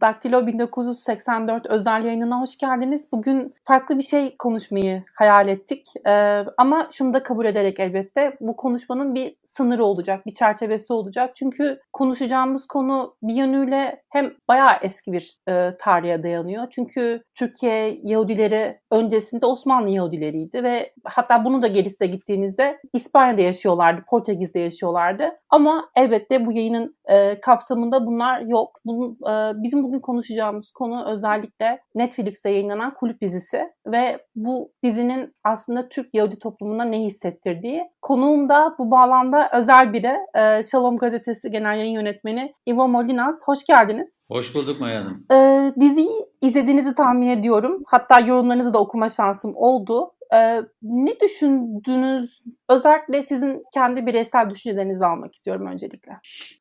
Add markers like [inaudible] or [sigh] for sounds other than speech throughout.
Daktilo 1984 özel yayınına hoş geldiniz. Bugün farklı bir şey konuşmayı hayal ettik. Ee, ama şunu da kabul ederek elbette bu konuşmanın bir sınırı olacak, bir çerçevesi olacak. Çünkü konuşacağımız konu bir yönüyle hem bayağı eski bir e, tarihe dayanıyor. Çünkü Türkiye Yahudileri öncesinde Osmanlı Yahudileriydi ve hatta bunu da gerisine gittiğinizde İspanya'da yaşıyorlardı, Portekiz'de yaşıyorlardı. Ama elbette bu yayının e, kapsamında bunlar yok. Bunun, e, bizim bugün konuşacağımız konu özellikle Netflix'te yayınlanan kulüp dizisi ve bu dizinin aslında Türk Yahudi toplumuna ne hissettirdiği. Konuğum da bu bağlamda özel biri. E, Shalom Gazetesi Genel Yayın Yönetmeni Ivo Molinas. Hoş geldiniz. Hoş bulduk Maya Hanım. E, diziyi izlediğinizi tahmin ediyorum. Hatta yorumlarınızı da okuma şansım oldu. Ee, ne düşündünüz? Özellikle sizin kendi bireysel düşüncelerinizi almak istiyorum öncelikle.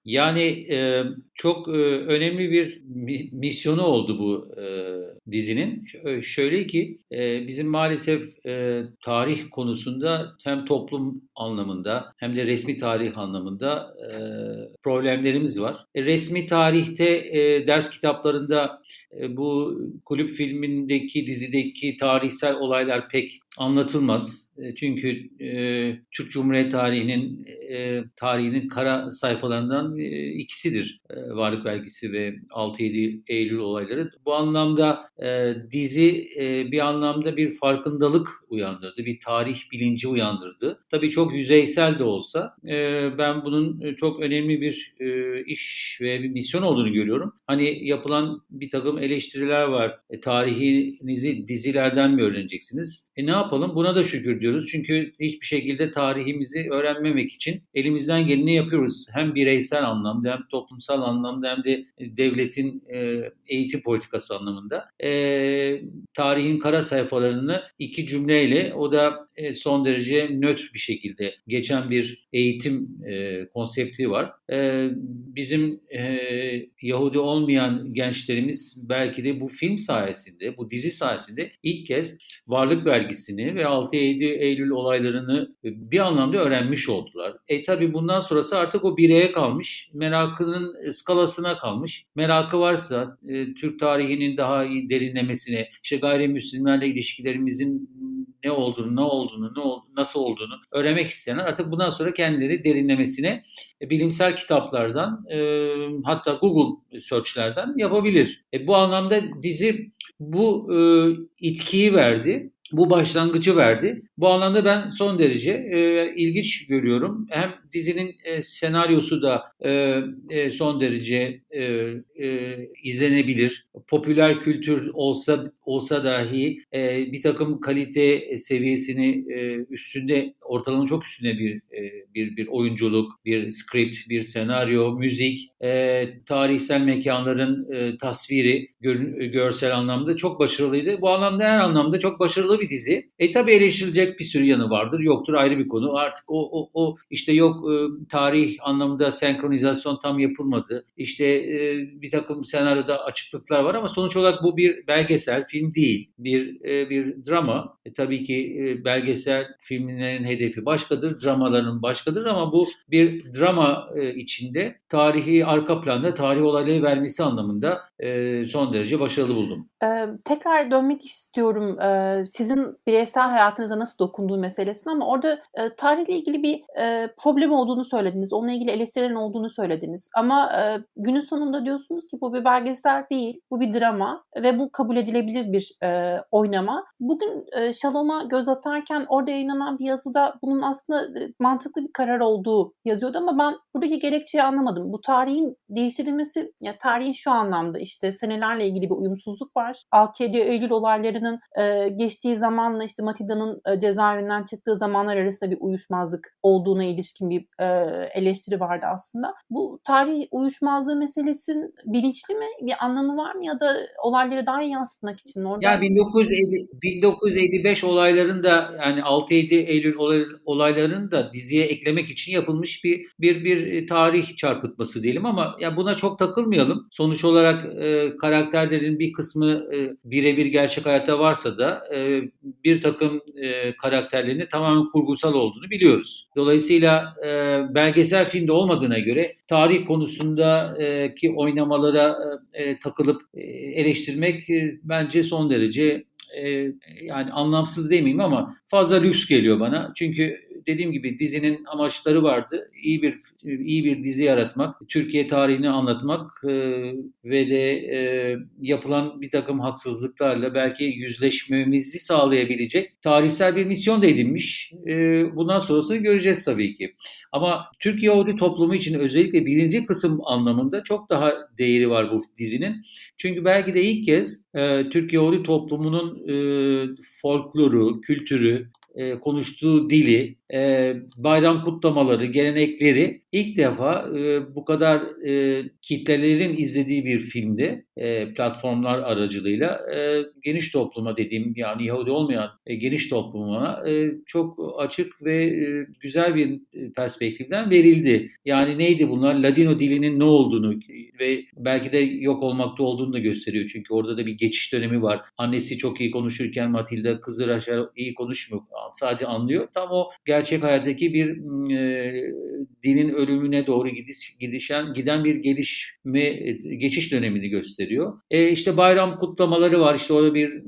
Yani e, çok e, önemli bir misyonu oldu bu e, dizinin. Ş- şöyle ki e, bizim maalesef e, tarih konusunda hem toplum anlamında hem de resmi tarih anlamında e, problemlerimiz var. E, resmi tarihte e, ders kitaplarında e, bu kulüp filmindeki dizideki tarihsel olaylar pek anlatılmaz. E, çünkü e, Türk Cumhuriyet tarihinin e, tarihinin kara sayfalarından e, ikisidir. E, varlık vergisi ve 6-7 Eylül olayları. Bu anlamda e, dizi e, bir anlamda bir farkındalık uyandırdı, bir tarih bilinci uyandırdı. Tabii çok yüzeysel de olsa e, ben bunun çok önemli bir e, iş ve bir misyon olduğunu görüyorum. Hani yapılan bir takım eleştiriler var. E, tarihinizi dizilerden mi öğreneceksiniz? E ne yapalım? Buna da şükür diyoruz. Çünkü hiçbir şekilde tarihimizi öğrenmemek için elimizden geleni yapıyoruz. Hem bireysel anlamda hem toplumsal anlamda hem de devletin e, eğitim politikası anlamında. E, tarihin kara sayfalarını iki cümleyle o da e, son derece nötr bir şekilde geçen bir eğitim e, konsepti var. E, bizim e, Yahudi olmayan gençlerimiz belki de bu film sayesinde, bu dizi sayesinde ilk kez varlık vergisini ve 6-7 Eylül olaylarını bir anlamda öğrenmiş oldular. E tabi bundan sonrası artık o bireye kalmış, merakının skalasına kalmış. Merakı varsa e, Türk tarihinin daha derinlemesine, işte gayrimüslimlerle ilişkilerimizin ne olduğunu, ne olduğunu, ne oldu, nasıl olduğunu öğrenmek isteyenler artık bundan sonra kendileri derinlemesine e, bilimsel kitaplardan e, hatta Google searchlerden yapabilir. E, bu anlamda dizi bu e, itkiyi verdi bu başlangıcı verdi. Bu anlamda ben son derece e, ilginç görüyorum. Hem dizinin e, senaryosu da e, e, son derece e, e, izlenebilir. Popüler kültür olsa olsa dahi e, bir takım kalite seviyesini e, üstünde, ortalama çok üstünde bir e, bir bir oyunculuk, bir script, bir senaryo, müzik, e, tarihsel mekanların e, tasviri, gör, görsel anlamda çok başarılıydı. Bu anlamda her anlamda çok başarılı bir dizi. E tabi eleştirilecek bir sürü yanı vardır. Yoktur ayrı bir konu. Artık o, o, o işte yok e, tarih anlamında senkronizasyon tam yapılmadı. İşte e, bir takım senaryoda açıklıklar var ama sonuç olarak bu bir belgesel film değil. Bir e, bir drama. E, tabii ki e, belgesel filmlerin hedefi başkadır. Dramaların başkadır ama bu bir drama e, içinde tarihi arka planda tarih olayları vermesi anlamında e, son derece başarılı buldum. Ee, tekrar dönmek istiyorum e, sizin bireysel hayatınıza nasıl dokunduğu meselesine ama orada e, tarihle ilgili bir e, problem olduğunu söylediniz. Onunla ilgili eleştirilerin olduğunu söylediniz. Ama e, günün sonunda diyorsunuz ki bu bir belgesel değil, bu bir drama ve bu kabul edilebilir bir e, oynama. Bugün e, Shalom'a göz atarken orada yayınlanan bir yazıda bunun aslında e, mantıklı bir karar olduğu yazıyordu ama ben buradaki gerekçeyi anlamadım. Bu tarihin değiştirilmesi, ya tarihin şu anlamda işte senelerle ilgili bir uyumsuzluk var. 6-7 Eylül olaylarının e, geçtiği zamanla işte Matilda'nın e, cezaevinden çıktığı zamanlar arasında bir uyuşmazlık olduğuna ilişkin bir e, eleştiri vardı aslında. Bu tarih uyuşmazlığı meselesinin bilinçli mi? Bir anlamı var mı ya da olayları daha iyi yansıtmak için orada? Ya 1950, 1955 olaylarında yani 6-7 Eylül olaylarını da diziye eklemek için yapılmış bir bir bir tarih çarpıtması diyelim ama ya buna çok takılmayalım. Sonuç olarak e, karakterlerin bir kısmı e, birebir gerçek hayatta varsa da e, bir takım e, karakterlerinin tamamen kurgusal olduğunu biliyoruz. Dolayısıyla e, belgesel filmde olmadığına göre tarih konusundaki oynamalara e, takılıp e, eleştirmek e, bence son derece e, yani anlamsız demeyeyim ama fazla lüks geliyor bana. Çünkü dediğim gibi dizinin amaçları vardı. İyi bir iyi bir dizi yaratmak, Türkiye tarihini anlatmak e, ve de e, yapılan bir takım haksızlıklarla belki yüzleşmemizi sağlayabilecek tarihsel bir misyon da edinmiş. E, bundan sonrasını göreceğiz tabii ki. Ama Türk Yahudi toplumu için özellikle birinci kısım anlamında çok daha değeri var bu dizinin. Çünkü belki de ilk kez e, Türk Yahudi toplumunun e, folkloru, kültürü, e, konuştuğu dili, e, bayram kutlamaları, gelenekleri ilk defa e, bu kadar e, kitlelerin izlediği bir filmde e, platformlar aracılığıyla e, geniş topluma dediğim yani Yahudi olmayan e, geniş toplumuna e, çok açık ve e, güzel bir perspektiften verildi. Yani neydi bunlar? Ladino dilinin ne olduğunu ve belki de yok olmakta olduğunu da gösteriyor. Çünkü orada da bir geçiş dönemi var. Annesi çok iyi konuşurken Matilda kızı Raşel iyi konuşmuyor. Sadece anlıyor. Tam o gerçek hayattaki bir e, dinin ölümüne doğru gidiş, gidişen giden bir gelişme geçiş dönemini gösteriyor. E, işte bayram kutlamaları var. İşte orada bir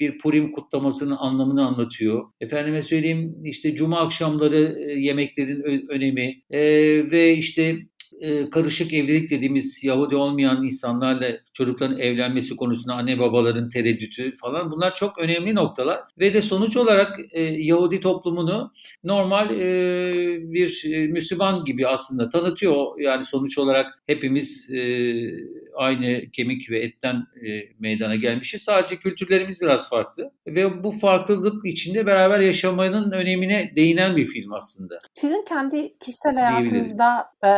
bir Purim kutlamasının anlamını anlatıyor. Efendime söyleyeyim işte cuma akşamları yemeklerin önemi e, ve işte e, karışık evlilik dediğimiz Yahudi olmayan insanlarla çocukların evlenmesi konusunda anne babaların tereddütü falan bunlar çok önemli noktalar ve de sonuç olarak e, Yahudi toplumunu normal e, bir Müslüman gibi aslında tanıtıyor. Yani sonuç olarak hepimiz aynı kemik ve etten e, meydana gelmişiz. Sadece kültürlerimiz biraz farklı ve bu farklılık içinde beraber yaşamanın önemine değinen bir film aslında. Sizin kendi kişisel hayatınızda e,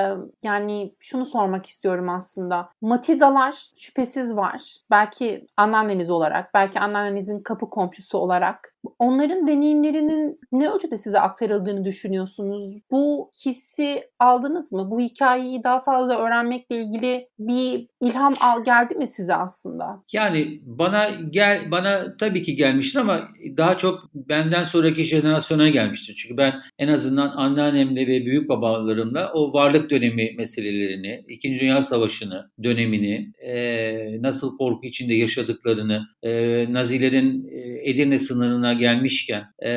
yani şunu sormak istiyorum aslında. Matidalar şüphesiz var. Belki anneanneniz olarak, belki anneannenizin kapı komşusu olarak onların deneyimlerinin ne ölçüde size aktarıldığını düşünüyorsunuz? Bu hissi aldınız mı? Bu hikayeyi daha fazla öğrenmekle ilgili bir ilham al geldi mi size aslında? Yani bana gel bana tabii ki gelmiştir ama daha çok benden sonraki jenerasyona gelmiştir. Çünkü ben en azından anneannemle ve büyük babalarımla o varlık dönemi meselelerini, İkinci Dünya Savaşı'nı, dönemini, e, nasıl korku içinde yaşadıklarını, e, Nazilerin e, Edirne sınırına gelmişken e,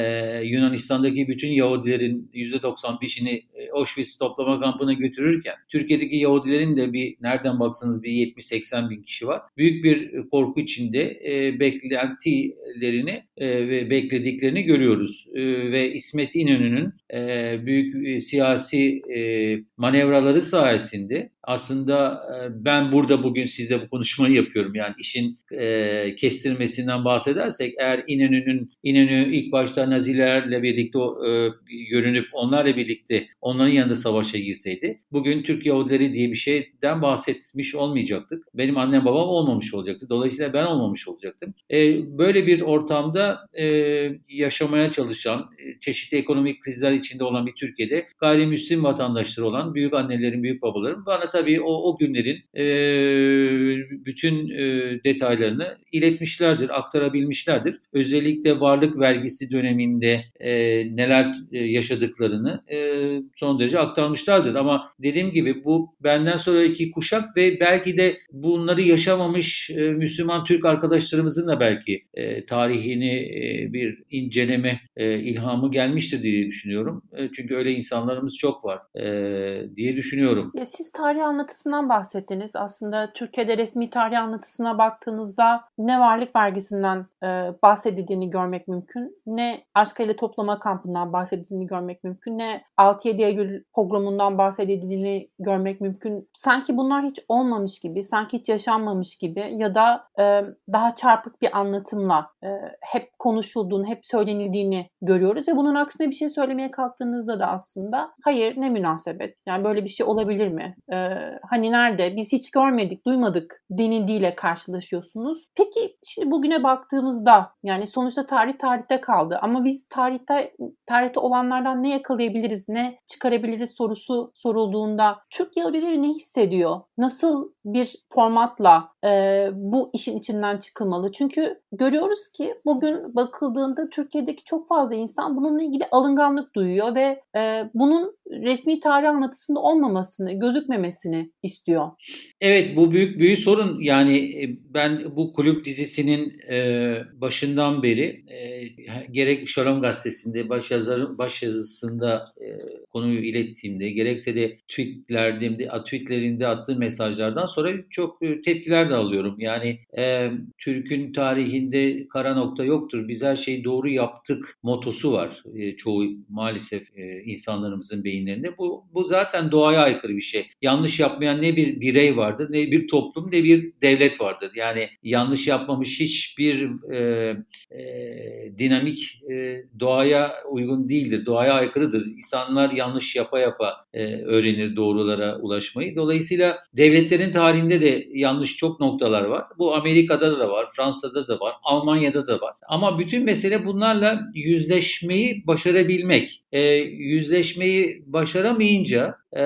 Yunanistan'daki bütün Yahudilerin %95'ini e, Auschwitz toplama kampına götürürken Türkiye'deki Yahudilerin de bir nereden baksanız bir 70-80 bin kişi var. Büyük bir korku içinde e, beklentilerini e, ve beklediklerini görüyoruz. E, ve İsmet İnönü'nün e, büyük e, siyasi e, manevraları sayesinde aslında e, ben burada bugün sizle bu konuşmayı yapıyorum. Yani işin e, kestirmesinden bahsedersek eğer İnönü'nün İnönü ilk başta Nazilerle birlikte e, görünüp onlarla birlikte onların yanında savaşa girseydi bugün Türk Yahudileri diye bir şeyden bahsetmiş olmayacaktık. Benim annem babam olmamış olacaktı. Dolayısıyla ben olmamış olacaktım. E, böyle bir ortamda e, yaşamaya çalışan, e, çeşitli ekonomik krizler içinde olan bir Türkiye'de gayrimüslim vatandaşları olan büyük annelerin, büyük babaların bana tabii o, o günlerin e, bütün e, detaylarını iletmişlerdir, aktarabilmişlerdir. Özellikle varlık vergisi döneminde e, neler e, yaşadıklarını e, son derece aktarmışlardır. Ama dediğim gibi bu benden sonraki kuşak ve belki de bunları yaşamamış e, Müslüman Türk arkadaşlarımızın da belki e, tarihini e, bir inceleme e, ilhamı gelmiştir diye düşünüyorum. E, çünkü öyle insanlarımız çok var e, diye düşünüyorum. Ya siz tarih anlatısından bahsettiniz. Aslında Türkiye'de resmi tarih anlatısına baktığınızda ne varlık vergisinden e, bahsedildiğini görmek mümkün, ne aşk ile toplama kampından bahsedildiğini görmek mümkün, ne 6-7 Eylül pogromundan bahsedildiğini görmek mümkün. Sanki bunlar hiç olmamış gibi, sanki hiç yaşanmamış gibi ya da e, daha çarpık bir anlatımla e, hep konuşulduğunu, hep söylenildiğini görüyoruz ve bunun aksine bir şey söylemeye kalktığınızda da aslında hayır ne münasebet. Yani böyle bir şey olabilir mi? E, hani nerede? Biz hiç görmedik, duymadık denildiğiyle karşılaşıyorsunuz. Peki şimdi bugüne baktığımızda yani sonuçta tarih tarihte kaldı ama biz tarihte tarihte olanlardan ne yakalayabiliriz, ne çıkarabiliriz sorusu sorulduğunda Türk Yahudileri ne hissediyor? Nasıl bir formatla e, bu işin içinden çıkılmalı. Çünkü görüyoruz ki bugün bakıldığında Türkiye'deki çok fazla insan bununla ilgili alınganlık duyuyor ve e, bunun resmi tarih anlatısında olmamasını, gözükmemesini istiyor. Evet bu büyük büyük sorun. Yani e, ben bu kulüp dizisinin e, başından beri e, gerek Şarom gazetesinde baş yazarın baş yazısında e, konuyu ilettiğimde gerekse de tweetlerinde tweetlerinde attığı mesajlardan sonra çok e, tepkiler de alıyorum. Yani e, Türk'ün tarihinde kara nokta yoktur. Biz her şeyi doğru yaptık motosu var. E, çoğu maalesef e, insanlarımızın beyinlerinde. Bu bu zaten doğaya aykırı bir şey. Yanlış yapmayan ne bir birey vardır, ne bir toplum, ne bir devlet vardır. Yani yanlış yapmamış hiçbir e, e, dinamik e, doğaya uygun değildir. Doğaya aykırıdır. İnsanlar yanlış yapa yapa e, öğrenir doğrulara ulaşmayı. Dolayısıyla devletlerin tarihinde de yanlış çok noktalar var. Bu Amerika'da da var, Fransa'da da var, Almanya'da da var. Ama bütün mesele bunlarla yüzleşmeyi başarabilmek. E, yüzleşmeyi başaramayınca e,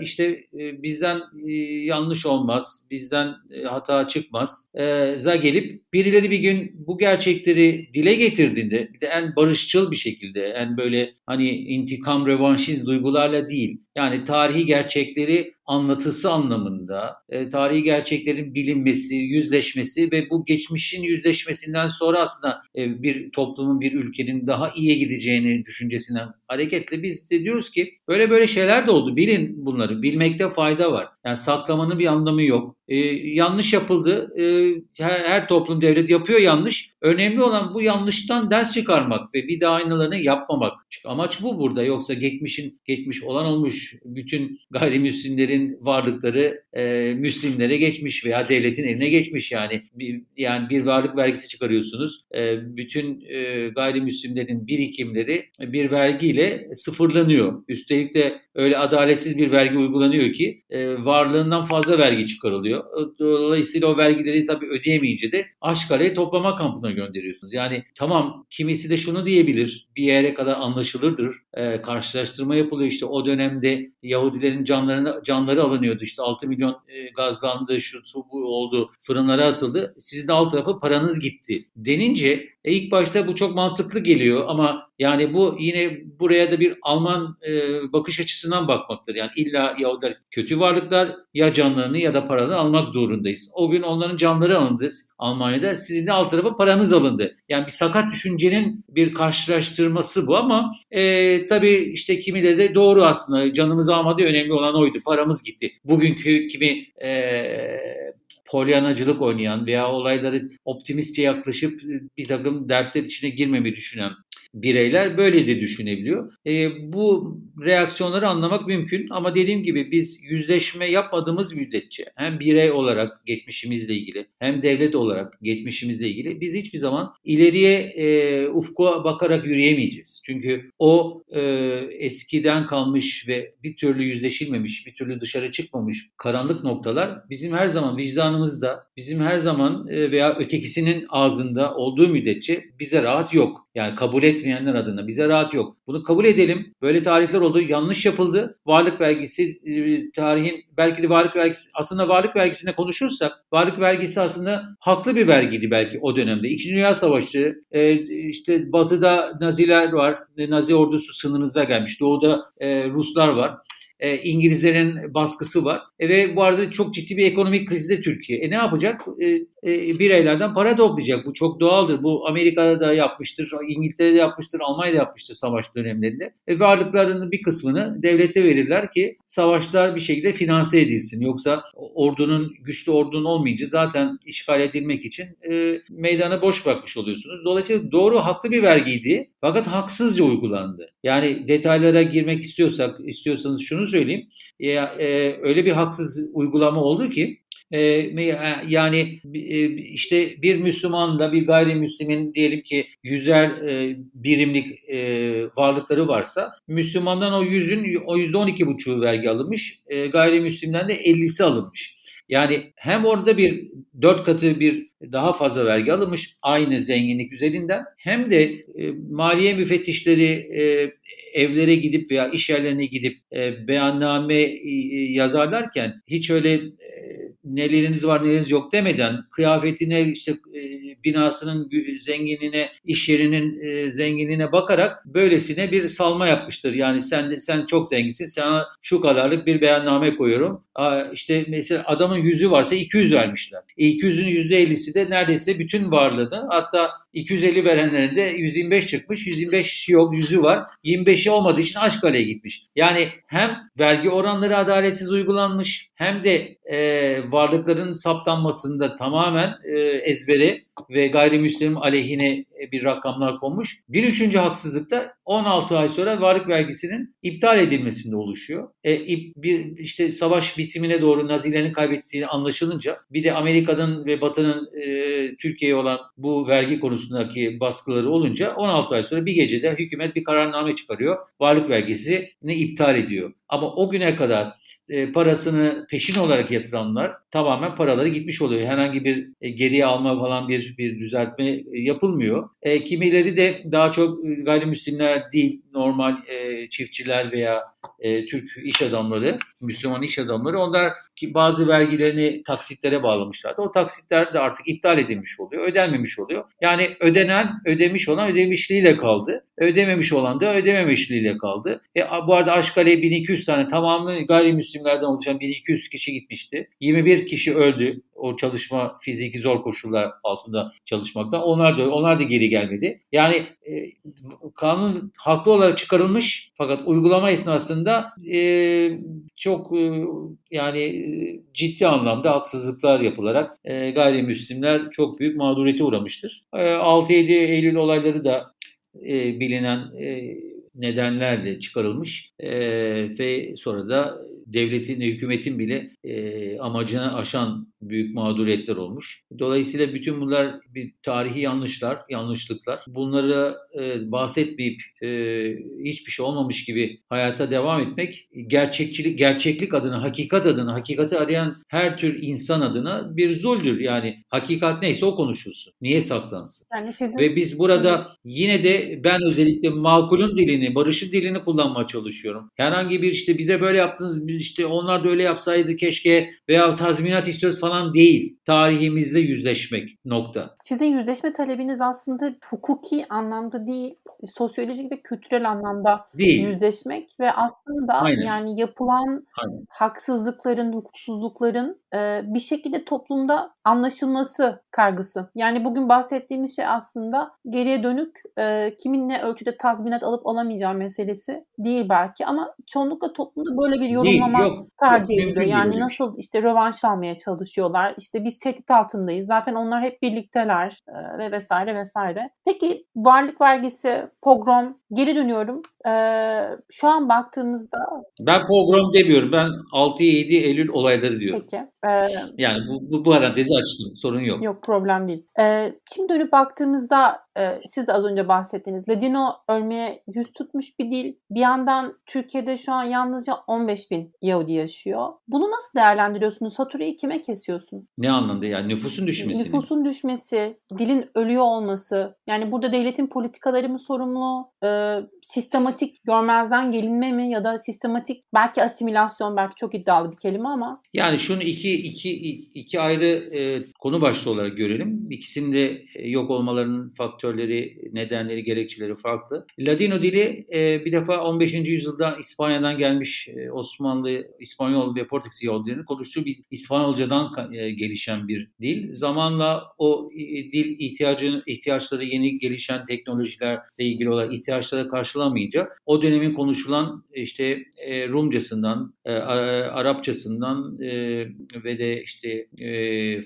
işte e, bizden e, yanlış olmaz, bizden e, hata çıkmaz. E, za gelip birileri bir gün bu gerçekleri dile getirdiğinde bir de en barışçıl bir şekilde en böyle hani intikam revanşist duygularla değil. Yani tarihi gerçekleri anlatısı anlamında e, tarihi gerçeklerin bilinmesi, yüzleşmesi ve bu geçmişin yüzleşmesinden sonra aslında e, bir toplumun, bir ülkenin daha iyi gideceğini düşüncesinden hareketle biz de diyoruz ki böyle böyle şeyler de oldu. Bilin bunları. Bilmekte fayda var. Yani saklamanın bir anlamı yok. Ee, yanlış yapıldı. Ee, her, her toplum devlet yapıyor yanlış. Önemli olan bu yanlıştan ders çıkarmak ve bir daha aynılarını yapmamak. Çünkü amaç bu burada. Yoksa geçmişin geçmiş olan olmuş. Bütün gayrimüslimlerin varlıkları e, Müslimlere geçmiş veya devletin eline geçmiş yani. Bir, yani bir varlık vergisi çıkarıyorsunuz. E, bütün e, gayrimüslimlerin birikimleri bir vergiyle sıfırlanıyor. Üstelik de öyle adaletsiz bir vergi uygulanıyor ki e, varlığından fazla vergi çıkarılıyor. Dolayısıyla o vergileri tabii ödeyemeyince de Aşkale'ye toplama kampına gönderiyorsunuz. Yani tamam kimisi de şunu diyebilir bir yere kadar anlaşılırdır. E, karşılaştırma yapılıyor işte o dönemde Yahudilerin canlarını canları alınıyordu. İşte 6 milyon e, gazlandı, şu bu oldu, fırınlara atıldı. Sizin de alt tarafı paranız gitti denince e ilk başta bu çok mantıklı geliyor ama yani bu yine buraya da bir Alman e, bakış açısından bakmaktır. Yani illa Yahudiler kötü varlıklar ya canlarını ya da paralarını almak zorundayız. O gün onların canları alındı Almanya'da. Sizin de alt tarafı paranız alındı. Yani bir sakat düşüncenin bir karşılaştırması bu ama e, tabii işte kimileri de doğru aslında. Canımız almadı önemli olan oydu. Paramız gitti. Bugünkü kimi e, polyanacılık oynayan veya olayları optimistçe yaklaşıp bir takım dertler içine girmemeyi düşünen bireyler böyle de düşünebiliyor. E, bu reaksiyonları anlamak mümkün ama dediğim gibi biz yüzleşme yapmadığımız müddetçe hem birey olarak geçmişimizle ilgili hem devlet olarak geçmişimizle ilgili biz hiçbir zaman ileriye e, ufka bakarak yürüyemeyeceğiz. Çünkü o e, eskiden kalmış ve bir türlü yüzleşilmemiş, bir türlü dışarı çıkmamış karanlık noktalar bizim her zaman vicdanımızda, bizim her zaman e, veya ötekisinin ağzında olduğu müddetçe bize rahat yok. Yani kabul etmeyenler adına bize rahat yok. Bunu kabul edelim. Böyle tarihler oldu. Yanlış yapıldı. Varlık vergisi e, tarihin belki de varlık vergisi aslında varlık vergisine konuşursak varlık vergisi aslında haklı bir vergiydi belki o dönemde. İkinci Dünya Savaşı e, işte batıda Naziler var. Nazi ordusu sınırınıza gelmiş. Doğuda e, Ruslar var e, İngilizlerin baskısı var. E, ve bu arada çok ciddi bir ekonomik krizde Türkiye. E ne yapacak? E, e, bireylerden para toplayacak. Bu çok doğaldır. Bu Amerika'da da yapmıştır, İngiltere'de yapmıştır, Almanya'da yapmıştır savaş dönemlerinde. E, varlıklarının bir kısmını devlete verirler ki savaşlar bir şekilde finanse edilsin. Yoksa ordunun, güçlü ordunun olmayınca zaten işgal edilmek için e, meydanı boş bırakmış oluyorsunuz. Dolayısıyla doğru haklı bir vergiydi fakat haksızca uygulandı. Yani detaylara girmek istiyorsak, istiyorsanız şunu söyleyeyim. Ya, e, öyle bir haksız uygulama oldu ki e, yani e, işte bir Müslümanla bir gayrimüslimin diyelim ki yüzer e, birimlik e, varlıkları varsa Müslümandan o yüzün o yüzde on iki buçuğu vergi alınmış, e, gayrimüslimden de ellisi alınmış. Yani hem orada bir dört katı bir daha fazla vergi alınmış aynı zenginlik üzerinden hem de e, maliye müfettişleri e, evlere gidip veya iş yerlerine gidip e, beyanname e, yazarlarken hiç öyle e, neleriniz var neleriniz yok demeden kıyafetine işte e, binasının zenginliğine iş yerinin e, zenginliğine bakarak böylesine bir salma yapmıştır. Yani sen sen çok zenginsin sana şu kadarlık bir beyanname koyuyorum. Aa, işte mesela adamın yüzü varsa 200 vermişler. E, 200'ün %50'si de neredeyse bütün varlığını hatta 250 verenlerin de 125 çıkmış. 125 yok, yüzü var. 25'i olmadığı için Aşkale'ye gitmiş. Yani hem vergi oranları adaletsiz uygulanmış hem de e, varlıkların saptanmasında tamamen e, ezbere ve gayrimüslim aleyhine bir rakamlar konmuş. Bir üçüncü haksızlık da 16 ay sonra varlık vergisinin iptal edilmesinde oluşuyor. E, bir işte savaş bitimine doğru Nazilerin kaybettiğini anlaşılınca bir de Amerika'nın ve Batı'nın e, Türkiye'ye olan bu vergi konusundaki baskıları olunca 16 ay sonra bir gecede hükümet bir kararname çıkarıyor. Varlık vergisini iptal ediyor. Ama o güne kadar e, parasını peşin olarak yatıranlar tamamen paraları gitmiş oluyor. Herhangi bir e, geriye alma falan bir bir düzeltme e, yapılmıyor. E, kimileri de daha çok e, gayrimüslimler değil, normal e, çiftçiler veya e, Türk iş adamları, Müslüman iş adamları onlar ki bazı vergilerini taksitlere bağlamışlardı. O taksitler de artık iptal edilmiş oluyor, ödenmemiş oluyor. Yani ödenen, ödemiş olan ödemişliğiyle kaldı. Ödememiş olan da ödememişliğiyle kaldı. E, bu arada Aşkale 1200 tane tamamı gayrimüslimlerden oluşan 1200 kişi gitmişti. 21 kişi öldü o çalışma fiziki zor koşullar altında çalışmakta. Onlar da onlar da geri gelmedi. Yani e, kanun haklı olarak çıkarılmış fakat uygulama esnasında e, çok e, yani e, ciddi anlamda haksızlıklar yapılarak e, gayrimüslimler çok büyük mağduriyete uğramıştır. E, 6-7 Eylül olayları da e, bilinen e, nedenlerle çıkarılmış e, ve sonra da devletin, hükümetin bile e, amacını aşan büyük mağduriyetler olmuş. Dolayısıyla bütün bunlar bir tarihi yanlışlar, yanlışlıklar. Bunları e, bahsetmeyip e, hiçbir şey olmamış gibi hayata devam etmek gerçekçilik, gerçeklik adına, hakikat adına, hakikati arayan her tür insan adına bir zuldür. Yani hakikat neyse o konuşulsun. Niye saklansın? Yani sizin... Ve biz burada yine de ben özellikle makulün dilini, barışın dilini kullanmaya çalışıyorum. Herhangi bir işte bize böyle yaptınız, işte onlar da öyle yapsaydı keşke veya tazminat istiyoruz falan değil. Tarihimizle yüzleşmek nokta. Sizin yüzleşme talebiniz aslında hukuki anlamda değil, sosyolojik ve kültürel anlamda değil. yüzleşmek ve aslında Aynen. yani yapılan Aynen. haksızlıkların, hukuksuzlukların e, bir şekilde toplumda anlaşılması kargısı. Yani bugün bahsettiğimiz şey aslında geriye dönük e, kimin ne ölçüde tazminat alıp alamayacağı meselesi değil belki ama çoğunlukla toplumda böyle bir yorumlama değil, yok, tercih ediliyor. Yani şey. nasıl işte rövanş almaya çalışıyorlar. İşte biz tehdit altındayız. Zaten onlar hep birlikteler ve vesaire vesaire. Peki varlık vergisi, pogrom geri dönüyorum. Şu an baktığımızda ben pogrom demiyorum. Ben 6-7 Eylül olayları diyorum. Peki. Ee, yani bu, bu, bu parantezi açtım. Sorun yok. Yok problem değil. Ee, şimdi dönüp baktığımızda e, siz de az önce bahsettiğiniz Ladino ölmeye yüz tutmuş bir dil. Bir yandan Türkiye'de şu an yalnızca 15 bin Yahudi yaşıyor. Bunu nasıl değerlendiriyorsunuz? Faturayı kime kesiyorsunuz? Ne anlamda yani nüfusun düşmesi? Nüfusun düşmesi, dilin ölüyor olması. Yani burada devletin politikaları mı sorumlu? E, sistematik görmezden gelinme mi ya da sistematik belki asimilasyon belki çok iddialı bir kelime ama. Yani şunu iki, iki, iki ayrı e, konu başlığı olarak görelim. İkisinde e, yok olmalarının faktörleri, nedenleri, gerekçeleri farklı. Ladino dili e, bir defa 15. yüzyılda İspanya'dan gelmiş e, Osmanlı, İspanyol ve Portekiz Yahudilerinin konuştuğu bir İspanyolcadan e, gelişen bir dil. Zamanla o e, dil ihtiyacın ihtiyaçları yeni gelişen teknolojilerle ilgili olarak ihtiyaçlara karşılamayınca o dönemin konuşulan işte e, Rumcasından, e, Arapçasından e, ve de işte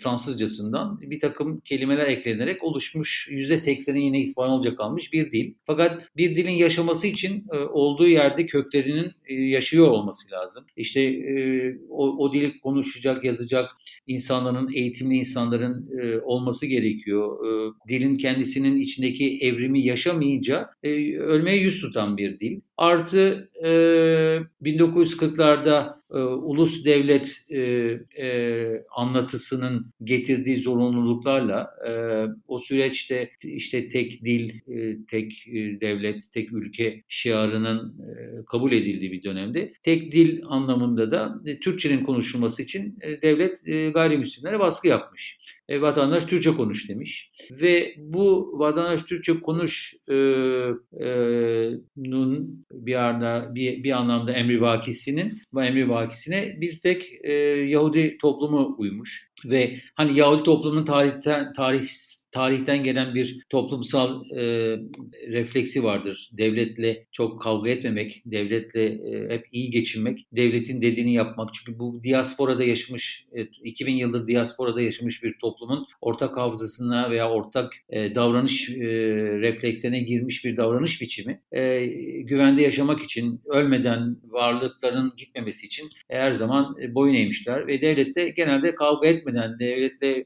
Fransızcasından bir takım kelimeler eklenerek oluşmuş %80'i yine İspanyolca kalmış bir dil. Fakat bir dilin yaşaması için olduğu yerde köklerinin yaşıyor olması lazım. İşte o, o dili konuşacak, yazacak insanların, eğitimli insanların olması gerekiyor. Dilin kendisinin içindeki evrimi yaşamayınca ölmeye yüz tutan bir dil. Artı e, 1940'larda e, ulus devlet e, e, anlatısının getirdiği zorunluluklarla e, o süreçte işte tek dil, e, tek e, devlet, tek ülke şiarının e, kabul edildiği bir dönemde tek dil anlamında da e, Türkçenin konuşulması için e, devlet e, gayrimüslimlere baskı yapmış e, vatandaş Türkçe konuş demiş. Ve bu vatandaş Türkçe konuş e, e, nun bir, arada, bir, bir anlamda emri vakisinin bu emri vakisine bir tek e, Yahudi toplumu uymuş. Ve hani Yahudi toplumunun tarihten, tarih tarihten gelen bir toplumsal e, refleksi vardır. Devletle çok kavga etmemek, devletle e, hep iyi geçinmek, devletin dediğini yapmak. Çünkü bu diasporada yaşamış, e, 2000 yıldır diasporada yaşamış bir toplumun ortak hafızasına veya ortak e, davranış e, refleksine girmiş bir davranış biçimi. E, güvende yaşamak için, ölmeden varlıkların gitmemesi için her zaman e, boyun eğmişler ve devlette genelde kavga etmeden, devletle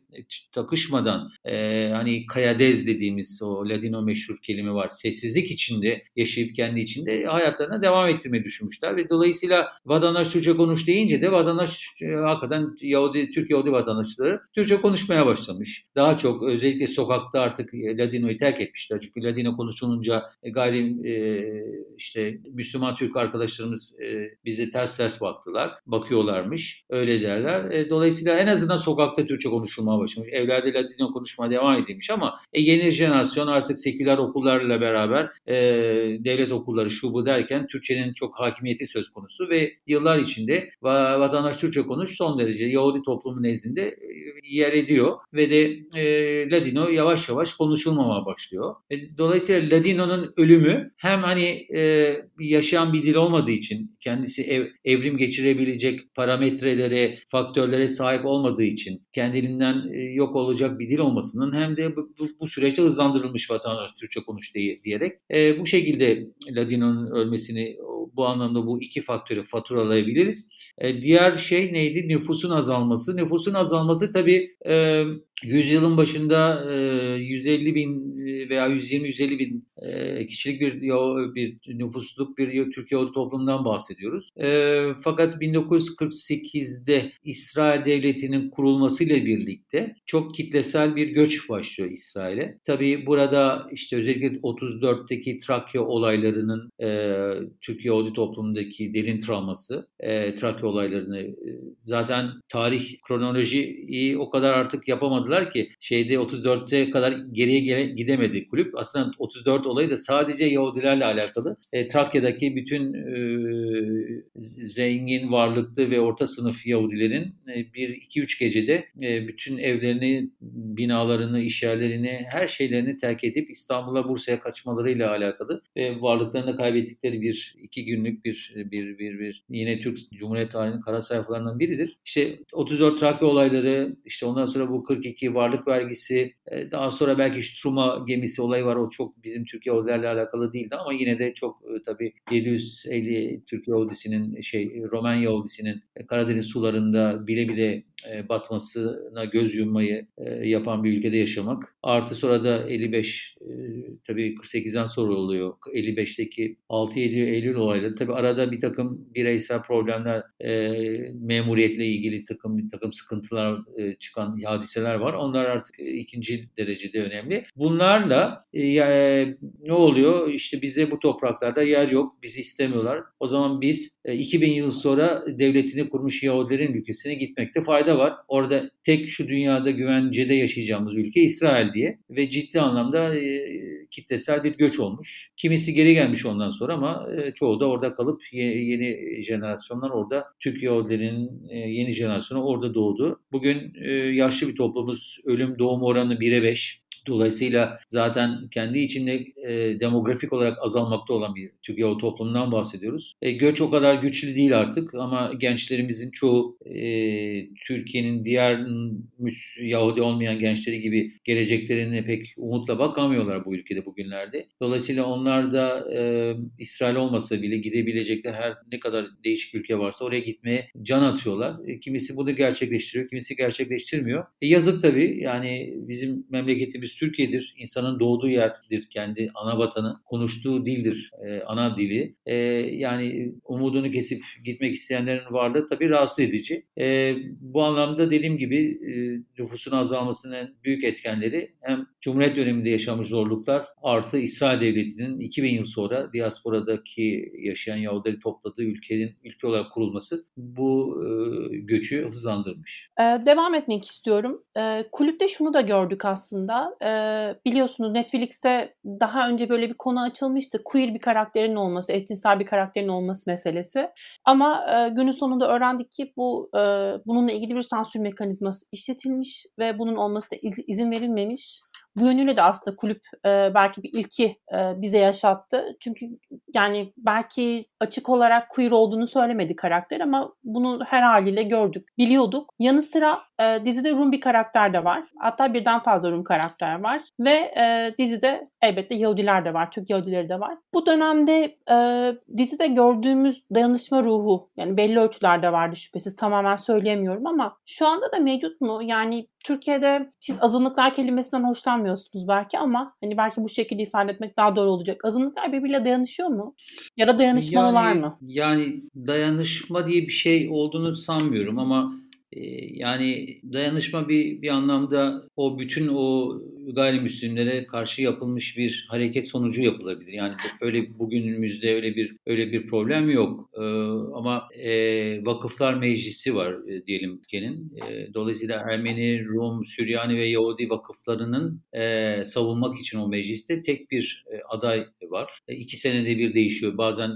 takışmadan, e, hani kayadez dediğimiz o Ladino meşhur kelime var. Sessizlik içinde yaşayıp kendi içinde hayatlarına devam ettirmeyi düşünmüşler ve dolayısıyla vatandaş Türkçe konuş deyince de vatandaş e, hakikaten Yahudi, Türk Yahudi vatandaşları Türkçe konuşmaya başlamış. Daha çok özellikle sokakta artık Ladino'yu terk etmişler. Çünkü Ladino konuşulunca e, gayri e, işte Müslüman Türk arkadaşlarımız e, bize ters ters baktılar. Bakıyorlarmış. Öyle derler. E, dolayısıyla en azından sokakta Türkçe konuşulmaya başlamış. Evlerde Ladino konuşmaya devam edilmiş ama e, yeni jenerasyon artık seküler okullarla beraber e, devlet okulları şu bu derken Türkçenin çok hakimiyeti söz konusu ve yıllar içinde vatandaş Türkçe konuş son derece Yahudi toplumu nezdinde e, yer ediyor ve de e, Ladino yavaş yavaş konuşulmamaya başlıyor. E, dolayısıyla Ladino'nun ölümü hem hani e, yaşayan bir dil olmadığı için kendisi ev, evrim geçirebilecek parametrelere, faktörlere sahip olmadığı için kendiliğinden e, yok olacak bir dil olmasının hem de bu, bu, bu süreçte hızlandırılmış vatandaş Türkçe konuş diye, diyerek. E, bu şekilde Ladino'nun ölmesini bu anlamda bu iki faktörü faturalayabiliriz. E, diğer şey neydi? Nüfusun azalması. Nüfusun azalması tabii e, Yüzyılın başında 150 bin veya 120-150 bin kişilik bir bir nüfusluk bir Türkiye toplumundan bahsediyoruz. Fakat 1948'de İsrail Devleti'nin kurulmasıyla birlikte çok kitlesel bir göç başlıyor İsrail'e. Tabii burada işte özellikle 34'teki Trakya olaylarının Türkiye Yahudi toplumundaki derin travması, Trakya olaylarını zaten tarih kronolojiyi o kadar artık yapamadılar ki şeyde 34'te kadar geriye gele, gidemedi kulüp. Aslında 34 olayı da sadece Yahudilerle alakalı. E, Trakya'daki bütün e, zengin, varlıklı ve orta sınıf Yahudilerin e, 1-2-3 gecede e, bütün evlerini, binalarını, işyerlerini, her şeylerini terk edip İstanbul'a, Bursa'ya kaçmalarıyla alakalı ve varlıklarını kaybettikleri bir iki günlük bir bir bir, bir yine Türk Cumhuriyet tarihinin kara sayfalarından biridir. İşte 34 Trakya olayları, işte ondan sonra bu 42 ki varlık vergisi, e, daha sonra belki Struma gemisi olayı var. O çok bizim Türkiye Yahudilerle alakalı değildi ama yine de çok e, tabii 750 Türkiye Yahudisinin şey Roman Yahudisinin e, Karadeniz sularında bile bile batmasına göz yummayı yapan bir ülkede yaşamak. Artı sonra da 55 tabii 48'den sonra oluyor. 55'teki 6 Eylül, Eylül olayları. Tabii arada bir takım bireysel problemler memuriyetle ilgili takım bir takım sıkıntılar çıkan hadiseler var. Onlar artık e, ikinci derecede önemli. Bunlarla e, e, ne oluyor? İşte bize bu topraklarda yer yok, bizi istemiyorlar. O zaman biz e, 2000 yıl sonra devletini kurmuş Yahudilerin ülkesine gitmekte fayda var. Orada tek şu dünyada güvencede yaşayacağımız ülke İsrail diye ve ciddi anlamda e, kitlesel bir göç olmuş. Kimisi geri gelmiş ondan sonra ama e, çoğu da orada kalıp yeni, jenerasyonlar orada Türk Yahudilerinin e, yeni jenerasyonu orada doğdu. Bugün e, yaşlı bir toplumuz ölüm doğum oranı 1'e 5. Dolayısıyla zaten kendi içinde e, demografik olarak azalmakta olan bir Türkiye toplumundan bahsediyoruz. E, göç o kadar güçlü değil artık ama gençlerimizin çoğu e, Türkiye'nin diğer Yahudi olmayan gençleri gibi geleceklerine pek umutla bakamıyorlar bu ülkede bugünlerde. Dolayısıyla onlar da e, İsrail olmasa bile gidebilecekler her ne kadar değişik ülke varsa oraya gitmeye can atıyorlar. E, kimisi bunu gerçekleştiriyor, kimisi gerçekleştirmiyor. E, yazık tabii yani bizim memleketimiz Türkiye'dir. İnsanın doğduğu yerdir kendi ana vatanı. Konuştuğu dildir e, ana dili. E, yani umudunu kesip gitmek isteyenlerin varlığı tabii rahatsız edici. E, bu anlamda dediğim gibi e, nüfusun azalmasının büyük etkenleri hem Cumhuriyet döneminde yaşamış zorluklar artı İsrail Devleti'nin 2000 yıl sonra diasporadaki yaşayan Yahudileri topladığı ülkenin ülke olarak kurulması bu e, göçü hızlandırmış. Ee, devam etmek istiyorum. Ee, kulüpte şunu da gördük aslında. Ee, biliyorsunuz Netflix'te daha önce böyle bir konu açılmıştı. Queer bir karakterin olması, eşcinsel bir karakterin olması meselesi. Ama e, günün sonunda öğrendik ki bu e, bununla ilgili bir sansür mekanizması işletilmiş ve bunun olmasına izin verilmemiş. Bu yönüyle de aslında kulüp e, belki bir ilki e, bize yaşattı. Çünkü yani belki açık olarak queer olduğunu söylemedi karakter ama bunu her haliyle gördük, biliyorduk. Yanı sıra e, dizide Rum bir karakter de var. Hatta birden fazla Rum karakter var. Ve e, dizide elbette Yahudiler de var, Türk Yahudileri de var. Bu dönemde e, dizide gördüğümüz dayanışma ruhu yani belli ölçülerde vardı şüphesiz tamamen söyleyemiyorum ama şu anda da mevcut mu? Yani Türkiye'de siz azınlıklar kelimesinden hoşlanmıyorsunuz belki ama hani belki bu şekilde ifade etmek daha doğru olacak. Azınlıklar birbiriyle dayanışıyor mu? Ya da dayanışmalılar yani, mı? Yani dayanışma diye bir şey olduğunu sanmıyorum ama e, yani dayanışma bir bir anlamda o bütün o gayrimüslimlere karşı yapılmış bir hareket sonucu yapılabilir. Yani öyle bugünümüzde öyle bir öyle bir problem yok. Ee, ama e, vakıflar meclisi var e, diyelim ülkenin. E, dolayısıyla Ermeni, Rum, Süryani ve Yahudi vakıflarının e, savunmak için o mecliste tek bir e, aday var. E, iki senede bir değişiyor. Bazen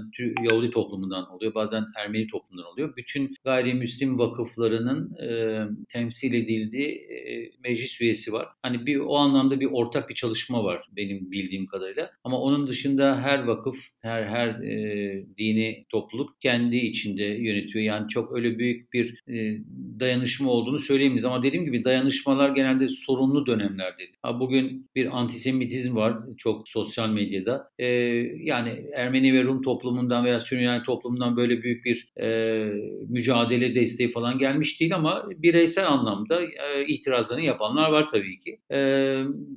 Yahudi toplumundan oluyor, bazen Ermeni toplumundan oluyor. Bütün gayrimüslim vakıflarının e, temsil edildiği e, meclis üyesi var. Hani bir o anlamda anlamda bir ortak bir çalışma var benim bildiğim kadarıyla. Ama onun dışında her vakıf, her her e, dini topluluk kendi içinde yönetiyor. Yani çok öyle büyük bir e, dayanışma olduğunu söyleyemeyiz. Ama dediğim gibi dayanışmalar genelde sorunlu dönemlerdeydi. Ha, bugün bir antisemitizm var çok sosyal medyada. E, yani Ermeni ve Rum toplumundan veya Süryani toplumundan böyle büyük bir e, mücadele desteği falan gelmiş değil ama bireysel anlamda e, itirazlarını yapanlar var tabii ki. E,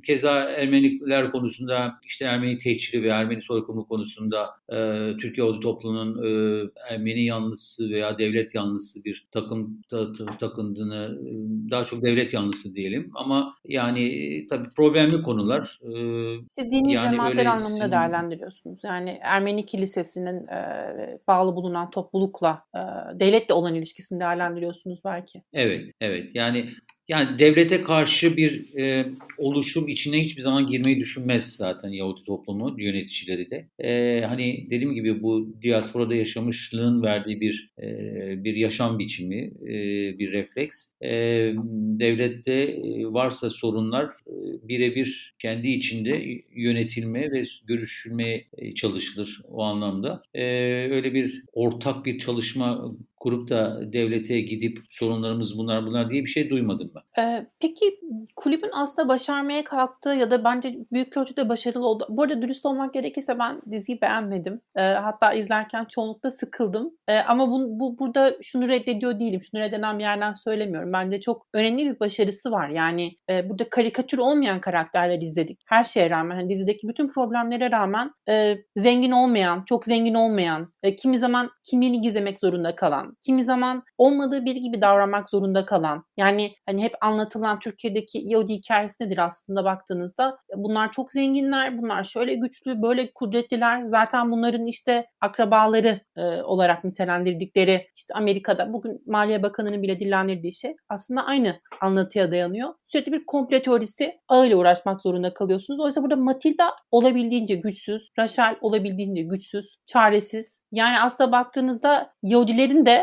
keza Ermeniler konusunda işte Ermeni tehciri ve Ermeni soykırımı konusunda e, Türkiye Ordu toplumunun e, Ermeni yanlısı veya devlet yanlısı bir takım ta, ta, takındığını e, daha çok devlet yanlısı diyelim ama yani e, tabii problemli konular. E, Siz dini yani cemaatler anlamında değerlendiriyorsunuz. Yani Ermeni kilisesinin e, bağlı bulunan toplulukla e, devletle olan ilişkisini değerlendiriyorsunuz belki. Evet, evet. Yani yani devlete karşı bir e, oluşum içine hiçbir zaman girmeyi düşünmez zaten Yahudi toplumu yöneticileri de. E, hani dediğim gibi bu diasporada yaşamışlığın verdiği bir e, bir yaşam biçimi, e, bir refleks. E, devlette e, varsa sorunlar e, birebir kendi içinde yönetilmeye ve görüşülmeye çalışılır o anlamda. E, öyle bir ortak bir çalışma kurup da devlete gidip sorunlarımız bunlar bunlar diye bir şey duymadım ben. Ee, peki kulübün aslında başarmaya kalktığı ya da bence büyük ölçüde başarılı oldu. Bu arada dürüst olmak gerekirse ben diziyi beğenmedim. Ee, hatta izlerken çoğunlukla sıkıldım. Ee, ama bu, bu burada şunu reddediyor değilim. Şunu reddeden bir yerden söylemiyorum. Bence çok önemli bir başarısı var. Yani e, burada karikatür olmayan karakterler izledik. Her şeye rağmen hani dizideki bütün problemlere rağmen e, zengin olmayan, çok zengin olmayan, e, kimi zaman kimliğini gizlemek zorunda kalan, kimi zaman olmadığı biri gibi davranmak zorunda kalan yani hani hep anlatılan Türkiye'deki Yahudi hikayesi nedir aslında baktığınızda bunlar çok zenginler bunlar şöyle güçlü böyle kudretliler zaten bunların işte akrabaları e, olarak nitelendirdikleri işte Amerika'da bugün Maliye Bakanı'nın bile dillendirdiği şey aslında aynı anlatıya dayanıyor. Sürekli bir komple teorisi ağıyla uğraşmak zorunda kalıyorsunuz. Oysa burada Matilda olabildiğince güçsüz, Rachel olabildiğince güçsüz, çaresiz. Yani aslında baktığınızda Yahudilerin de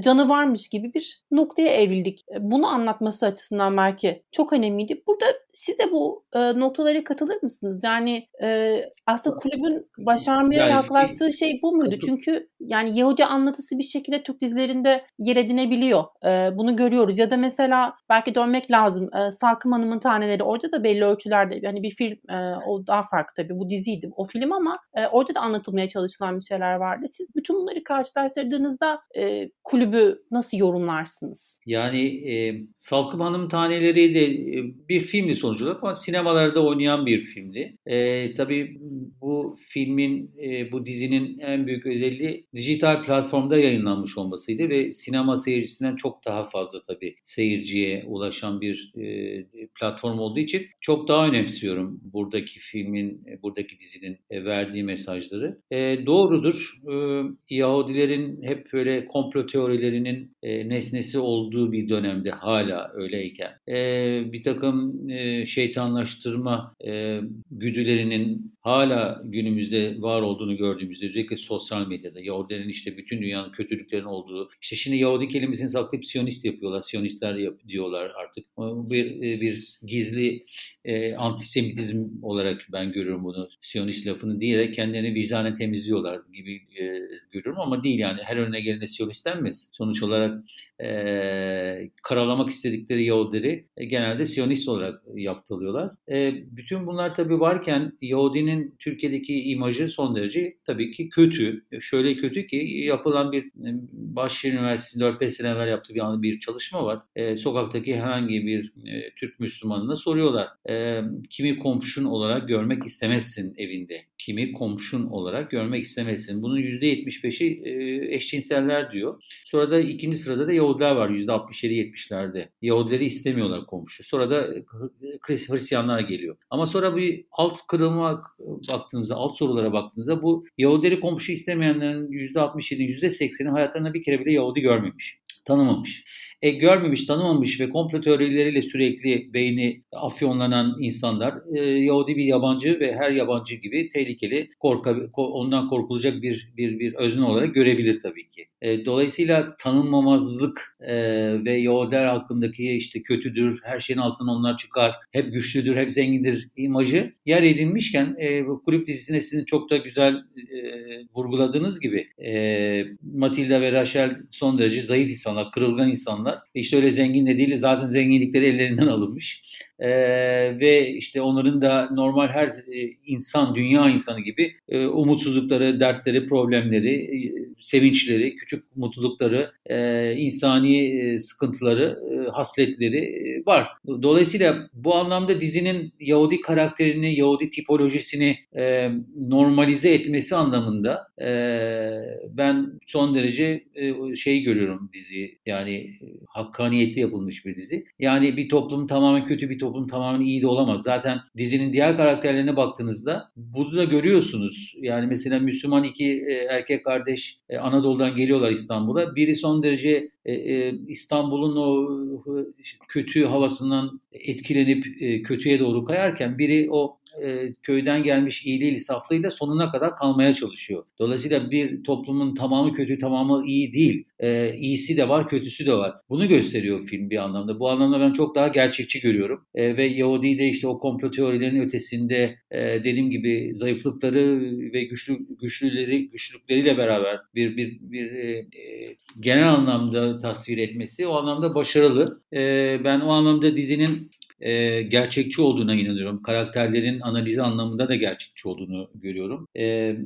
canı varmış gibi bir noktaya evrildik. Bunu anlatması açısından belki çok önemliydi. Burada siz de bu e, noktalara katılır mısınız? Yani e, aslında kulübün başarmaya yani, yaklaştığı şey bu muydu? Çünkü yani Yahudi anlatısı bir şekilde Türk dizilerinde yer edinebiliyor. E, bunu görüyoruz. Ya da mesela belki dönmek lazım. E, Salkım Hanım'ın taneleri orada da belli ölçülerde yani bir film e, o daha farklı tabii bu diziydi o film ama e, orada da anlatılmaya çalışılan bir şeyler vardı. Siz bütün bunları karşılaştırdığınızda e, kulübü nasıl yorumlarsınız? Yani e, Salkım Hanım taneleri de e, bir filmdi sonuç olarak ama sinemalarda oynayan bir filmdi. E, tabii bu filmin, e, bu dizinin en büyük özelliği dijital platformda yayınlanmış olmasıydı ve sinema seyircisinden çok daha fazla tabii seyirciye ulaşan bir e, platform olduğu için çok daha önemsiyorum buradaki filmin, e, buradaki dizinin e, verdiği mesajları. E, doğrudur, e, Yahudilerin hep böyle komplo teorilerinin e, nesnesi olduğu bir dönemde hala öyleyken e, bir takım e, şeytanlaştırma e, güdülerinin hala günümüzde var olduğunu gördüğümüzde özellikle sosyal medyada Yahudilerin işte bütün dünyanın kötülüklerin olduğu işte şimdi Yahudi kelimesini saklayıp Siyonist yapıyorlar. Siyonistler yap, diyorlar artık. Bir, e, bir gizli e, antisemitizm olarak ben görüyorum bunu. Siyonist lafını diyerek kendilerini vicdanen temizliyorlar gibi e, görüyorum ama değil yani her önüne gelene Siyonist denmez. Sonuç olarak e, karalamak istedikleri Yahudileri e, genelde Siyonist olarak yaptırıyorlar. E, bütün bunlar tabii varken Yahudinin Türkiye'deki imajı son derece tabii ki kötü. Şöyle kötü ki yapılan bir e, Bahçeşehir Üniversitesi'nde 4-5 sene evvel yaptığı bir, bir çalışma var. E, sokaktaki herhangi bir e, Türk Müslümanına soruyorlar. E, kimi komşun olarak görmek istemezsin evinde? Kimi komşun olarak görmek istemezsin? Bunun %75'i e, eşcinseller diyor. Sonra da ikinci sırada da Yahudiler var %67-70'lerde. Yahudileri istemiyorlar komşu. Sonra da Hristiyanlar geliyor. Ama sonra bir alt kırılma baktığınızda, alt sorulara baktığınızda bu Yahudileri komşu istemeyenlerin %67, %80'i hayatlarında bir kere bile Yahudi görmemiş, tanımamış e, görmemiş, tanımamış ve komplo teorileriyle sürekli beyni afyonlanan insanlar e, Yahudi bir yabancı ve her yabancı gibi tehlikeli, korka, ondan korkulacak bir bir bir özne olarak görebilir tabii ki. E, dolayısıyla tanınmamazlık e, ve Yahudiler hakkındaki işte kötüdür, her şeyin altından onlar çıkar, hep güçlüdür, hep zengindir imajı yer edinmişken e, bu kulüp dizisine sizin çok da güzel e, vurguladığınız gibi e, Matilda ve Rachel son derece zayıf insanlar, kırılgan insanlar. İşte öyle zengin de değil zaten zenginlikleri ellerinden alınmış. Ee, ve işte onların da normal her e, insan, dünya insanı gibi e, umutsuzlukları, dertleri, problemleri, e, sevinçleri, küçük mutlulukları, e, insani e, sıkıntıları, e, hasletleri e, var. Dolayısıyla bu anlamda dizinin Yahudi karakterini, Yahudi tipolojisini e, normalize etmesi anlamında e, ben son derece e, şey görüyorum dizi yani e, hakkaniyetli yapılmış bir dizi. Yani bir toplum tamamen kötü bir toplum tamamen iyi de olamaz. Zaten dizinin diğer karakterlerine baktığınızda bunu da görüyorsunuz. Yani mesela Müslüman iki e, erkek kardeş e, Anadolu'dan geliyorlar İstanbul'a. Biri son derece e, İstanbul'un o kötü havasından etkilenip kötüye doğru kayarken biri o e, köyden gelmiş iyiliğiyle, saflığıyla sonuna kadar kalmaya çalışıyor. Dolayısıyla bir toplumun tamamı kötü, tamamı iyi değil. E, iyisi de var, kötüsü de var. Bunu gösteriyor film bir anlamda. Bu anlamda ben çok daha gerçekçi görüyorum. E, ve Yahudi de işte o komplo teorilerinin ötesinde e, dediğim gibi zayıflıkları ve güçlü güçlüleri güçlülükleriyle beraber bir bir bir e, e, genel anlamda tasvir etmesi o anlamda başarılı. E, ben o anlamda dizinin e, gerçekçi olduğuna inanıyorum. Karakterlerin analizi anlamında da gerçekçi olduğunu görüyorum. E,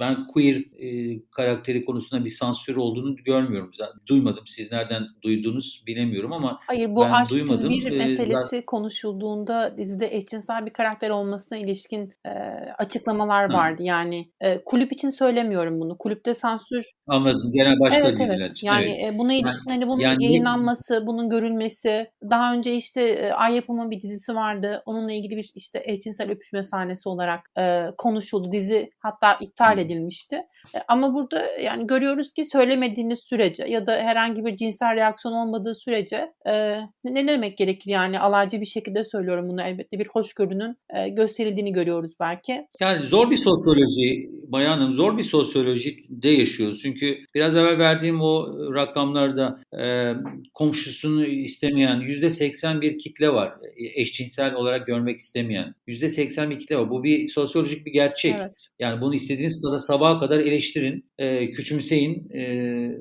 ben queer e, karakteri konusunda bir sansür olduğunu görmüyorum. Duymadım. Siz nereden duyduğunuz bilemiyorum ama Hayır bu ben aşk duymadım. bir e, meselesi ben... konuşulduğunda dizide eşcinsel bir karakter olmasına ilişkin e, açıklamalar vardı. Hı. Yani e, kulüp için söylemiyorum bunu. Kulüpte sansür Anladım. Genel başka evet, diziler evet. Yani evet. E, buna ilişkin hani bunun yani, yayınlanması, bunun görülmesi, daha önce işte e, ay yapımı Adam'ın bir dizisi vardı. Onunla ilgili bir işte eşcinsel öpüşme sahnesi olarak e, konuşuldu. Dizi hatta iptal edilmişti. E, ama burada yani görüyoruz ki söylemediğiniz sürece ya da herhangi bir cinsel reaksiyon olmadığı sürece e, ne demek gerekir yani alaycı bir şekilde söylüyorum bunu elbette bir hoşgörünün e, gösterildiğini görüyoruz belki. Yani zor bir sosyoloji bayanım zor bir sosyoloji de yaşıyoruz. Çünkü biraz evvel verdiğim o rakamlarda e, komşusunu istemeyen yüzde seksen bir kitle var. Eşcinsel olarak görmek istemeyen. Yüzde seksen bir kitle var. Bu bir sosyolojik bir gerçek. Evet. Yani bunu istediğiniz kadar sabaha kadar eleştirin, e, küçümseyin, e,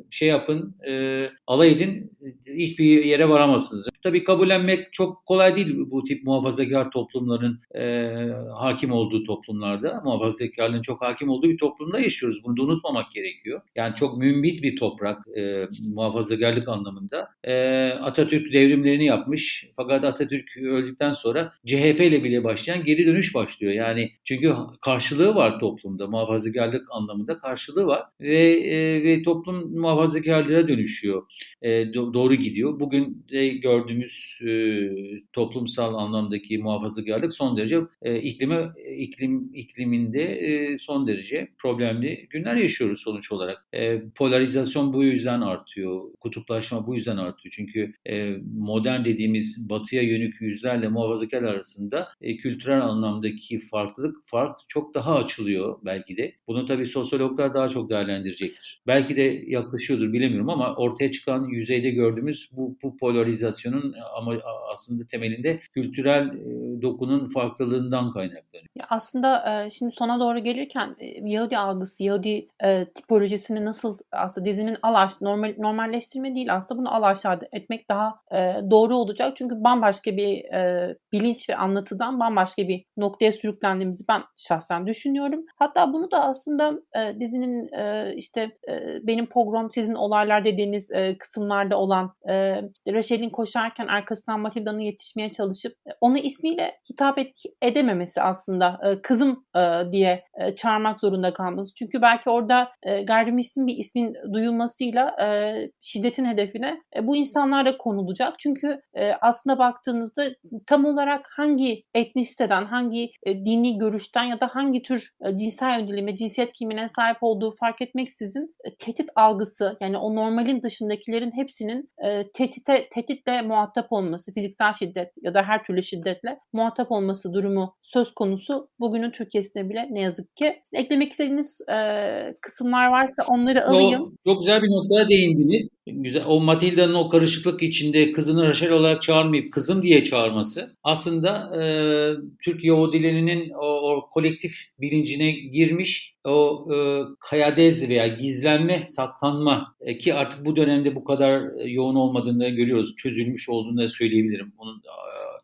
şey yapın, e, alay edin. Hiçbir yere varamazsınız. Tabii kabullenmek çok kolay değil bu tip muhafazakar toplumların e, hakim olduğu toplumlarda. Muhafazakarlığın çok hakim olduğu bir toplumda yaşıyoruz. Bunu da unutmamak gerekiyor. Yani çok mümbit bir toprak e, muhafazakarlık anlamında. E, Atatürk devrimlerini yapmış. Fakat Atatürk öldükten sonra CHP ile bile başlayan geri dönüş başlıyor. Yani çünkü karşılığı var toplumda. Muhafazakarlık anlamında karşılığı var ve e, ve toplum muhafazakarlığa dönüşüyor. E, do, doğru gidiyor. Bugün de gördüğümüz e, toplumsal anlamdaki muhafazakarlık son derece e, iklime iklim ikliminde e, son derece problemli günler yaşıyoruz sonuç olarak. E, polarizasyon bu yüzden artıyor. Kutuplaşma bu yüzden artıyor. Çünkü e, modern dediğimiz batıya yönük yüzlerle muhafazakar arasında e, kültürel anlamdaki farklılık fark çok daha açılıyor belki de. Bunu tabii sosyologlar daha çok değerlendirecektir. Belki de yaklaşıyordur bilemiyorum ama ortaya çıkan yüzeyde gördüğümüz bu, bu polarizasyonun ama aslında temelinde kültürel e, dokunun farklılığından kaynaklanıyor. Aslında e, şimdi sona doğru gelirken e, Yahudi algısı, Yahudi e, tipolojisini nasıl aslında dizinin alaş normal normalleştirme değil aslında bunu alaşağı etmek daha e, doğru olacak. Çünkü bambaşka bir e, bilinç ve anlatıdan bambaşka bir noktaya sürüklendiğimizi ben şahsen düşünüyorum. Hatta bunu da aslında e, dizinin e, işte e, benim program sizin olaylar dediğiniz e, kısımlarda olan e, Rachel'in koşarken arkasından Matilda'nın yetişmeye çalışıp e, onu ismiyle hitap et, edememesi aslında e, kızım e, diye e, çağırmak zorunda kalması. Çünkü belki orada e, gayrimüslim bir ismin duyulmasıyla e, şiddetin hedefine e, bu insanlar da konulacak. Çünkü e, aslında baktığınızda tam olarak hangi etnisiteden, hangi e, dini görüşten ya da hangi tür e, cinsel yönelime, cinsiyet kimliğine sahip olduğu fark etmeksizin e, tehdit algısı yani o normalin dışındakilerin hepsinin e, tehdite, tehditle muhatap olması, fiziksel şiddet ya da her türlü şiddetle muhatap olması durumu söz konusu bugünün Türkiye'sinde bile ne yazık ki. Eklemek istediğiniz e, kısımlar varsa onları alayım. O, çok güzel bir noktaya değindiniz. Güzel. O Matilda'nın o karışıklık içinde kızını Rachel olarak çağırmayıp kızım diye çağırması aslında e, Türk Yahudilerinin o, o kolektif bilincine girmiş o e, kayadez veya gizlenme, saklanma e, ki artık bu dönemde bu kadar e, yoğun olmadığını görüyoruz. Çözülmüş olduğunu da söyleyebilirim. Onun e,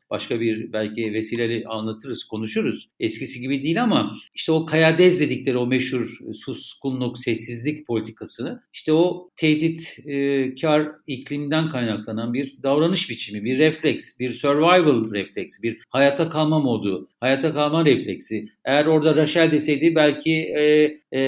başka bir belki vesileyle anlatırız, konuşuruz. Eskisi gibi değil ama işte o kayadez dedikleri o meşhur suskunluk, sessizlik politikasını işte o tehdit e, kar iklimden kaynaklanan bir davranış biçimi, bir refleks, bir survival refleksi, bir hayatta kalma modu, hayatta kalma refleksi. Eğer orada Rachel deseydi belki e, e,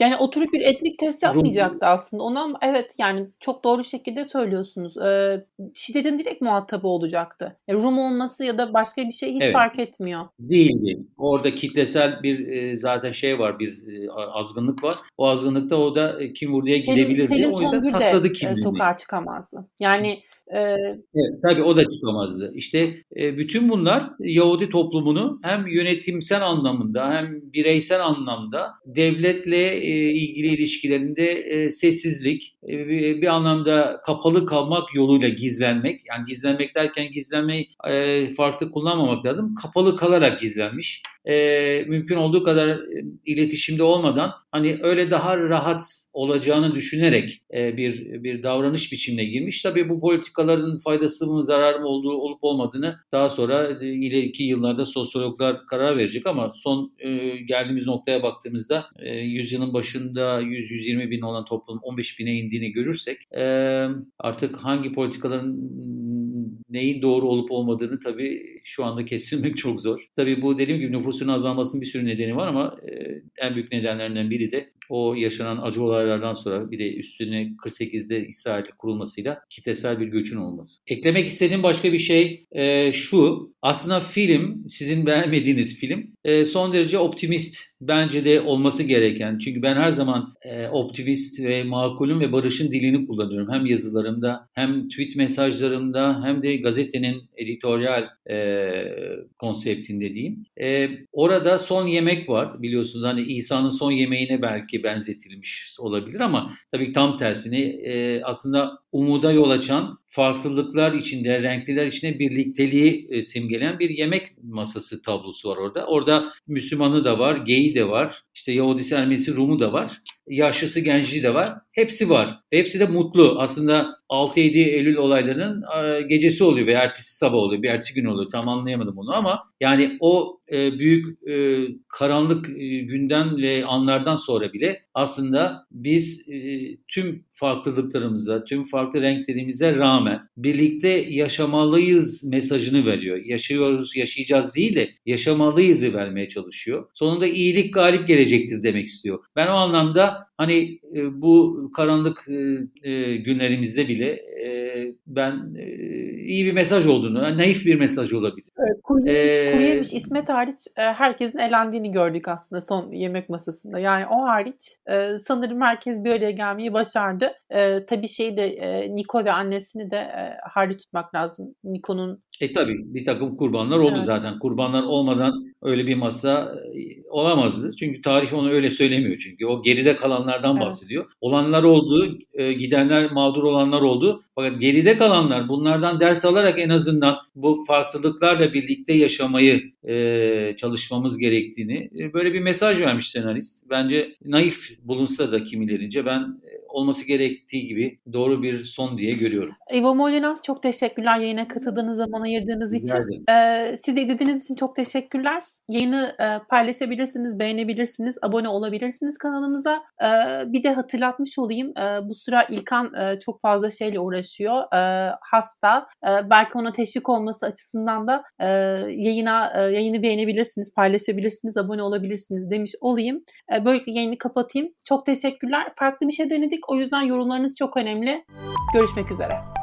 yani oturup bir etnik test yapmayacaktı aslında. Ona evet yani çok doğru şekilde söylüyorsunuz. E, şiddetin direkt muhatabı olacaktı. E, Rum olması ya da başka bir şey hiç evet. fark etmiyor. Değildi. Orada kitlesel bir e, zaten şey var, bir e, azgınlık var. O azgınlıkta o da e, kim vurduya gidebilirdi. Selim o yüzden sakladı kimliğini. sokağa çıkamazdı. Yani Evet, tabii o da çıkamazdı. İşte e, bütün bunlar Yahudi toplumunu hem yönetimsel anlamında hem bireysel anlamda devletle e, ilgili ilişkilerinde e, sessizlik, e, bir, bir anlamda kapalı kalmak yoluyla gizlenmek. Yani gizlenmek derken gizlenmeyi e, farklı kullanmamak lazım. Kapalı kalarak gizlenmiş. E, mümkün olduğu kadar e, iletişimde olmadan hani öyle daha rahat olacağını düşünerek e, bir bir davranış biçimine girmiş. Tabii bu politikaların faydası mı zararı mı olduğu olup olmadığını daha sonra e, ileriki yıllarda sosyologlar karar verecek ama son e, geldiğimiz noktaya baktığımızda e, yüzyılın başında 100-120 bin olan toplum 15 bine indiğini görürsek artık hangi politikaların neyin doğru olup olmadığını tabii şu anda kesilmek çok zor. Tabii bu dediğim gibi nüfusun azalmasının bir sürü nedeni var ama en büyük nedenlerinden biri de O yaşanan acı olaylardan sonra bir de üstüne 48'de İsrail'in kurulmasıyla kitlesel bir göçün olması. Eklemek istediğim başka bir şey e, şu. Aslında film, sizin [laughs] beğenmediğiniz film e, son derece optimist bence de olması gereken. Çünkü ben her zaman e, optimist ve makulün ve barışın dilini kullanıyorum. Hem yazılarımda hem tweet mesajlarımda hem de gazetenin editoryal e, konseptinde diyeyim. E, orada son yemek var biliyorsunuz hani İsa'nın son yemeğine belki benzetilmiş olabilir ama tabii tam tersini e, aslında umuda yol açan, farklılıklar içinde, renkliler içinde birlikteliği e, simgeleyen bir yemek masası tablosu var orada. Orada Müslümanı da var, geyi de var, işte Yahudisi, Ermenisi, Rumu da var yaşlısı genci de var. Hepsi var. Hepsi de mutlu. Aslında 6-7 Eylül olaylarının e, gecesi oluyor veya ertesi sabah oluyor. Bir ertesi gün oluyor. Tam anlayamadım onu ama yani o e, büyük e, karanlık günden ve anlardan sonra bile aslında biz tüm farklılıklarımıza, tüm farklı renklerimize rağmen birlikte yaşamalıyız mesajını veriyor. Yaşıyoruz, yaşayacağız değil de yaşamalıyızı vermeye çalışıyor. Sonunda iyilik galip gelecektir demek istiyor. Ben o anlamda hani bu karanlık günlerimizde bile ben iyi bir mesaj olduğunu, naif bir mesaj olabilir. Yemiş, ee, kuru yemiş İsmet hariç herkesin elendiğini gördük aslında son yemek masasında. Yani o hariç sanırım herkes bir araya gelmeyi başardı. Tabii şey de Niko ve annesini de hariç tutmak lazım. Niko'nun e tabii bir takım kurbanlar oldu evet. zaten. Kurbanlar olmadan öyle bir masa olamazdı. Çünkü tarih onu öyle söylemiyor çünkü. O geride kalanlardan evet. bahsediyor. Olanlar oldu, gidenler mağdur olanlar oldu. Fakat geride kalanlar bunlardan ders alarak en azından bu farklılıklarla birlikte yaşamayı e, çalışmamız gerektiğini e, böyle bir mesaj vermiş senarist. Bence naif bulunsa da kimilerince ben e, olması gerektiği gibi doğru bir son diye görüyorum. Ivo Molinas çok teşekkürler yayına katıldığınız zaman ayırdığınız için. Ee, sizi izlediğiniz için çok teşekkürler. Yayını e, paylaşabilirsiniz, beğenebilirsiniz, abone olabilirsiniz kanalımıza. E, bir de hatırlatmış olayım. E, bu sıra İlkan e, çok fazla şeyle uğraşıyor. E, hasta. E, belki ona teşvik olması açısından da e, yayına e, yayını beğenebilirsiniz, paylaşabilirsiniz, abone olabilirsiniz demiş olayım. E, böylelikle yayını kapatayım. Çok teşekkürler. Farklı bir şey denedik. O yüzden yorumlarınız çok önemli. Görüşmek üzere.